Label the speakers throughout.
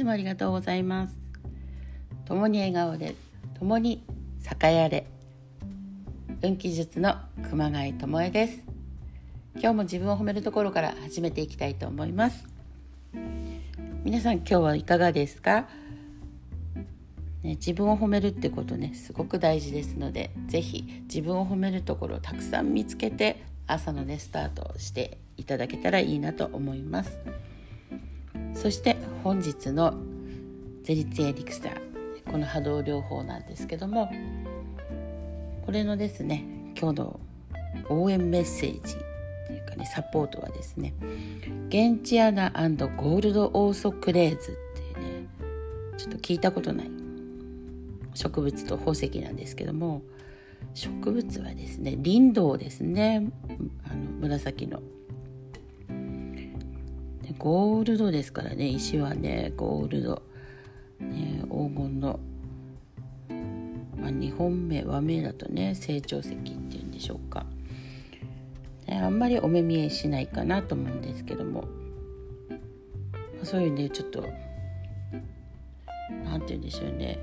Speaker 1: つもありがとうございます。共に笑顔で共に栄えれ。運気術の熊谷智恵です。今日も自分を褒めるところから始めていきたいと思います。皆さん今日はいかがですか？ね、自分を褒めるってことねすごく大事ですので是非自分を褒めるところをたくさん見つけて朝のねスタートしていただけたらいいなと思います。そして本日のゼリツエリクサーこの波動療法なんですけどもこれのですね今日の応援メッセージというかねサポートはですねゲンチアナゴールドオーソクレーズっていうねちょっと聞いたことない植物と宝石なんですけども植物はですね林道ですねあの紫のゴールドですからね石はねゴールド、ね、黄金の、まあ、2本目和名だとね成長石っていうんでしょうか、ね、あんまりお目見えしないかなと思うんですけども、まあ、そういうねちょっと何て言うんでしょうね。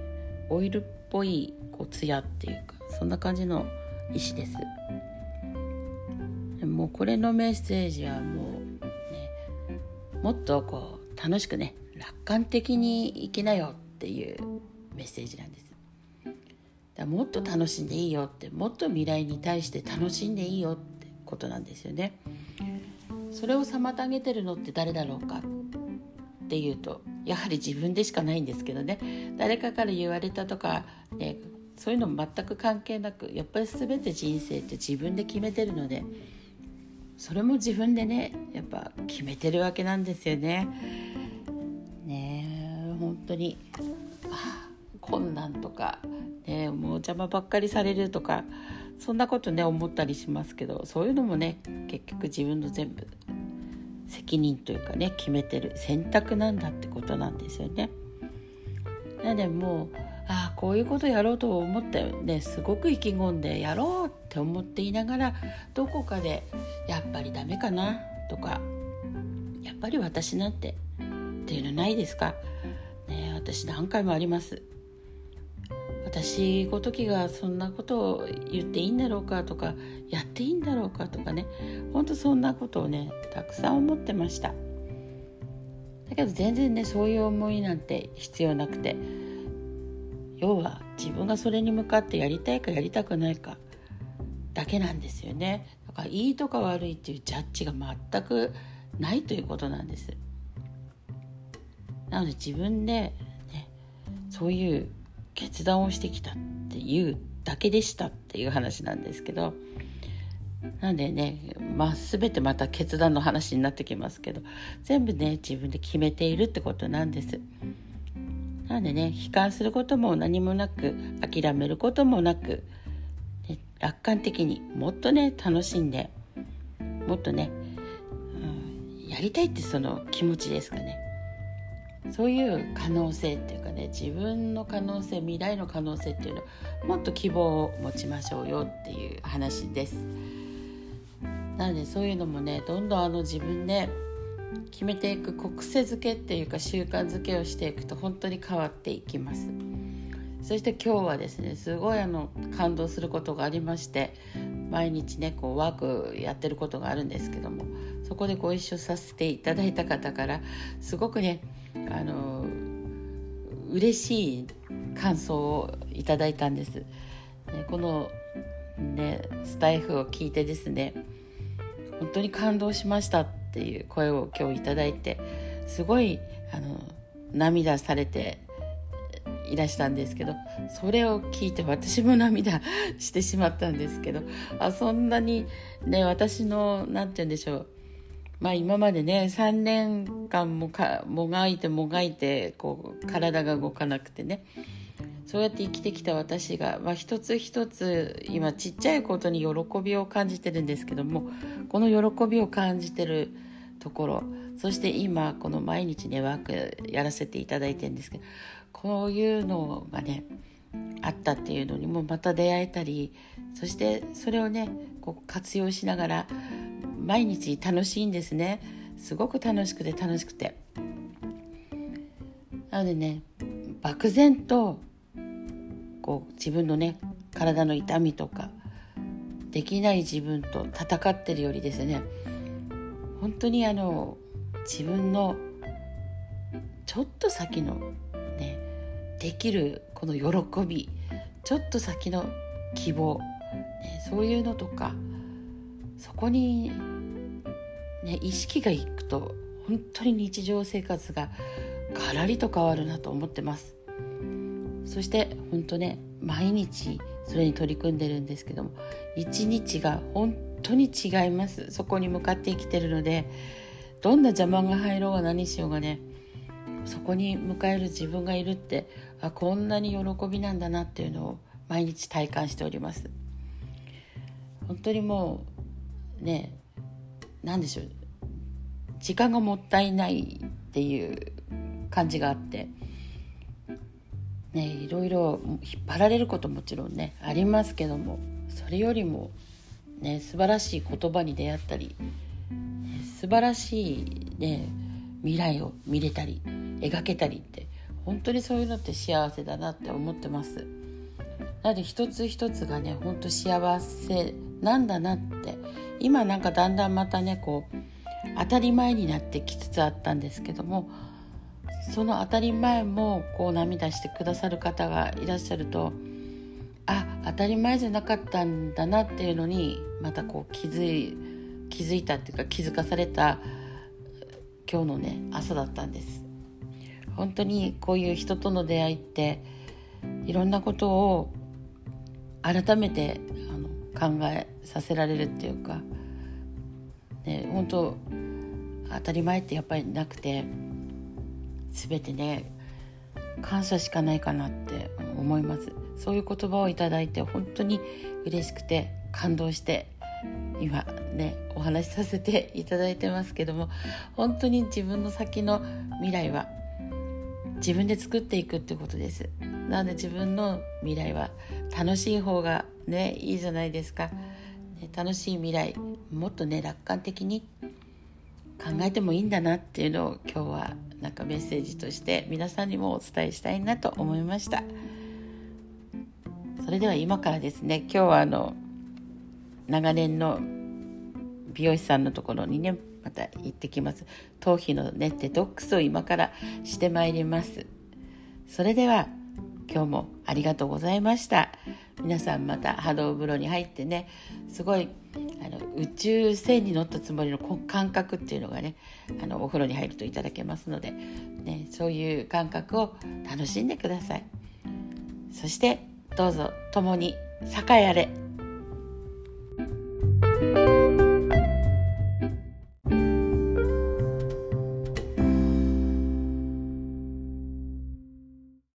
Speaker 1: オイルっぽいこう艶っていうかそんな感じの石です。もうこれのメッセージはもうもっとこう楽しくね楽観的に生きなよっていうメッセージなんです。だもっと楽しんでいいよってもっと未来に対して楽しんでいいよってことなんですよね。それを妨げてるのって誰だろうかっていうとやはり自分でしかないんですけどね。誰かから言われたとか、ね、そういうのも全く関係なくやっぱり全て人生って自分で決めてるのでそれも自分でねやっぱ決めてるわけなんですよね。ね本当にあ困難とか、ね、もう邪魔ばっかりされるとかそんなことね思ったりしますけどそういうのもね結局自分の全部責任というかね決めてる選択なんだってことなんですよね。なのでもうああこういうことやろうと思ってねすごく意気込んでやろうって思っていながらどこかでやっぱりダメかな？とかやっぱり私なんてっていうのないですか？ね私何回もあります。私ごときがそんなことを言っていいんだろうか？とかやっていいんだろうか？とかね。ほんとそんなことをねたくさん思ってました。だけど全然ねそういう思いなんて必要なくて。要は自分がそれに向かってやりたいかやりたくないかだけなんですよね。かいいとか悪いっていうジャッジが全くないということなんですなので自分で、ね、そういう決断をしてきたっていうだけでしたっていう話なんですけどなんでね、まあ、全てまた決断の話になってきますけど全部ね自分で決めているってことなんです。なんでね悲観することも何もなく諦めることもなく、楽観的にもっとね楽しんでもっとね、うん、やりたいってその気持ちですかね。そういう可能性っていうかね自分の可能性未来の可能性っていうのもっと希望を持ちましょうよっていう話です。なのでそういうのもねどんどんあの自分で決めていく癖づけっていうか習慣づけをしていくと本当に変わっていきます。そして今日はですねすごいあの感動することがありまして毎日ねこうワークやってることがあるんですけどもそこでご一緒させていただいた方からすごくねあの嬉しい感想をいただいたんです。ね、この、ね、スタイフを聞いてですね本当に感動しましたっていう声を今日いただいてすごいあの涙されていらしたんですけどそれを聞いて私も涙してしまったんですけどあそんなにね私の何て言うんでしょうまあ今までね3年間もかもがいてもがいてこう体が動かなくてねそうやって生きてきた私が、まあ、一つ一つ今ちっちゃいことに喜びを感じてるんですけどもこの喜びを感じてるところそして今この毎日ねワークやらせていただいてるんですけどこういうのがねあったっていうのにもまた出会えたりそしてそれをねこう活用しながら毎日楽しいんですね。すごく楽しくて楽しくて。なのでね漠然とこう自分のね体の痛みとかできない自分と戦ってるよりですね本当にあの自分のちょっと先のできるこの喜びちょっと先の希望、ね、そういうのとかそこに、ね、意識がいくと本当に日常生活がガラリと変わるなと思ってます。そして本当ね毎日それに取り組んでるんですけども一日が本当に違います。そこに向かって生きてるのでどんな邪魔が入ろうが何しようがねそこに迎える自分がいるってあこんなに喜びなんだなっていうのを毎日体感しております。本当にもうね何でしょう。時間がもったいないっていう感じがあって。ねいろいろ引っ張られることもちろんねありますけどもそれよりもね素晴らしい言葉に出会ったり、ね、素晴らしいね未来を見れたり描けたりって本当にそういうのって幸せだなって思ってます。なので一つ一つがね本当幸せなんだなって。今なんかだんだんまたねこう当たり前になってきつつあったんですけどもその当たり前もこう涙してくださる方がいらっしゃるとあ当たり前じゃなかったんだなっていうのにまたこう気づい気づいたっていうか気づかされた今日のね朝だったんです。本当にこういう人との出会いっていろんなことを改めてあの考えさせられるっていうか、ね、本当当たり前ってやっぱりなくて全てね感謝しかないかなって思います。そういう言葉をいただいて本当に嬉しくて感動して今ねお話しさせていただいてますけども本当に自分の先の未来は自分で作っていくってことです。なので自分の未来は楽しい方がねいいじゃないですか、ね、楽しい未来もっとね楽観的に考えてもいいんだなっていうのを今日はなんかメッセージとして皆さんにもお伝えしたいなと思いました。それでは今からですね今日はあの長年の美容師さんのところにねまた行ってきます。頭皮のねデトックスを今からしてまいります。それでは今日もありがとうございました。皆さんまた波動風呂に入ってねすごいあの宇宙船に乗ったつもりの感覚っていうのがねあのお風呂に入るといただけますので、ね、そういう感覚を楽しんでください。そしてどうぞ共に栄えあれ。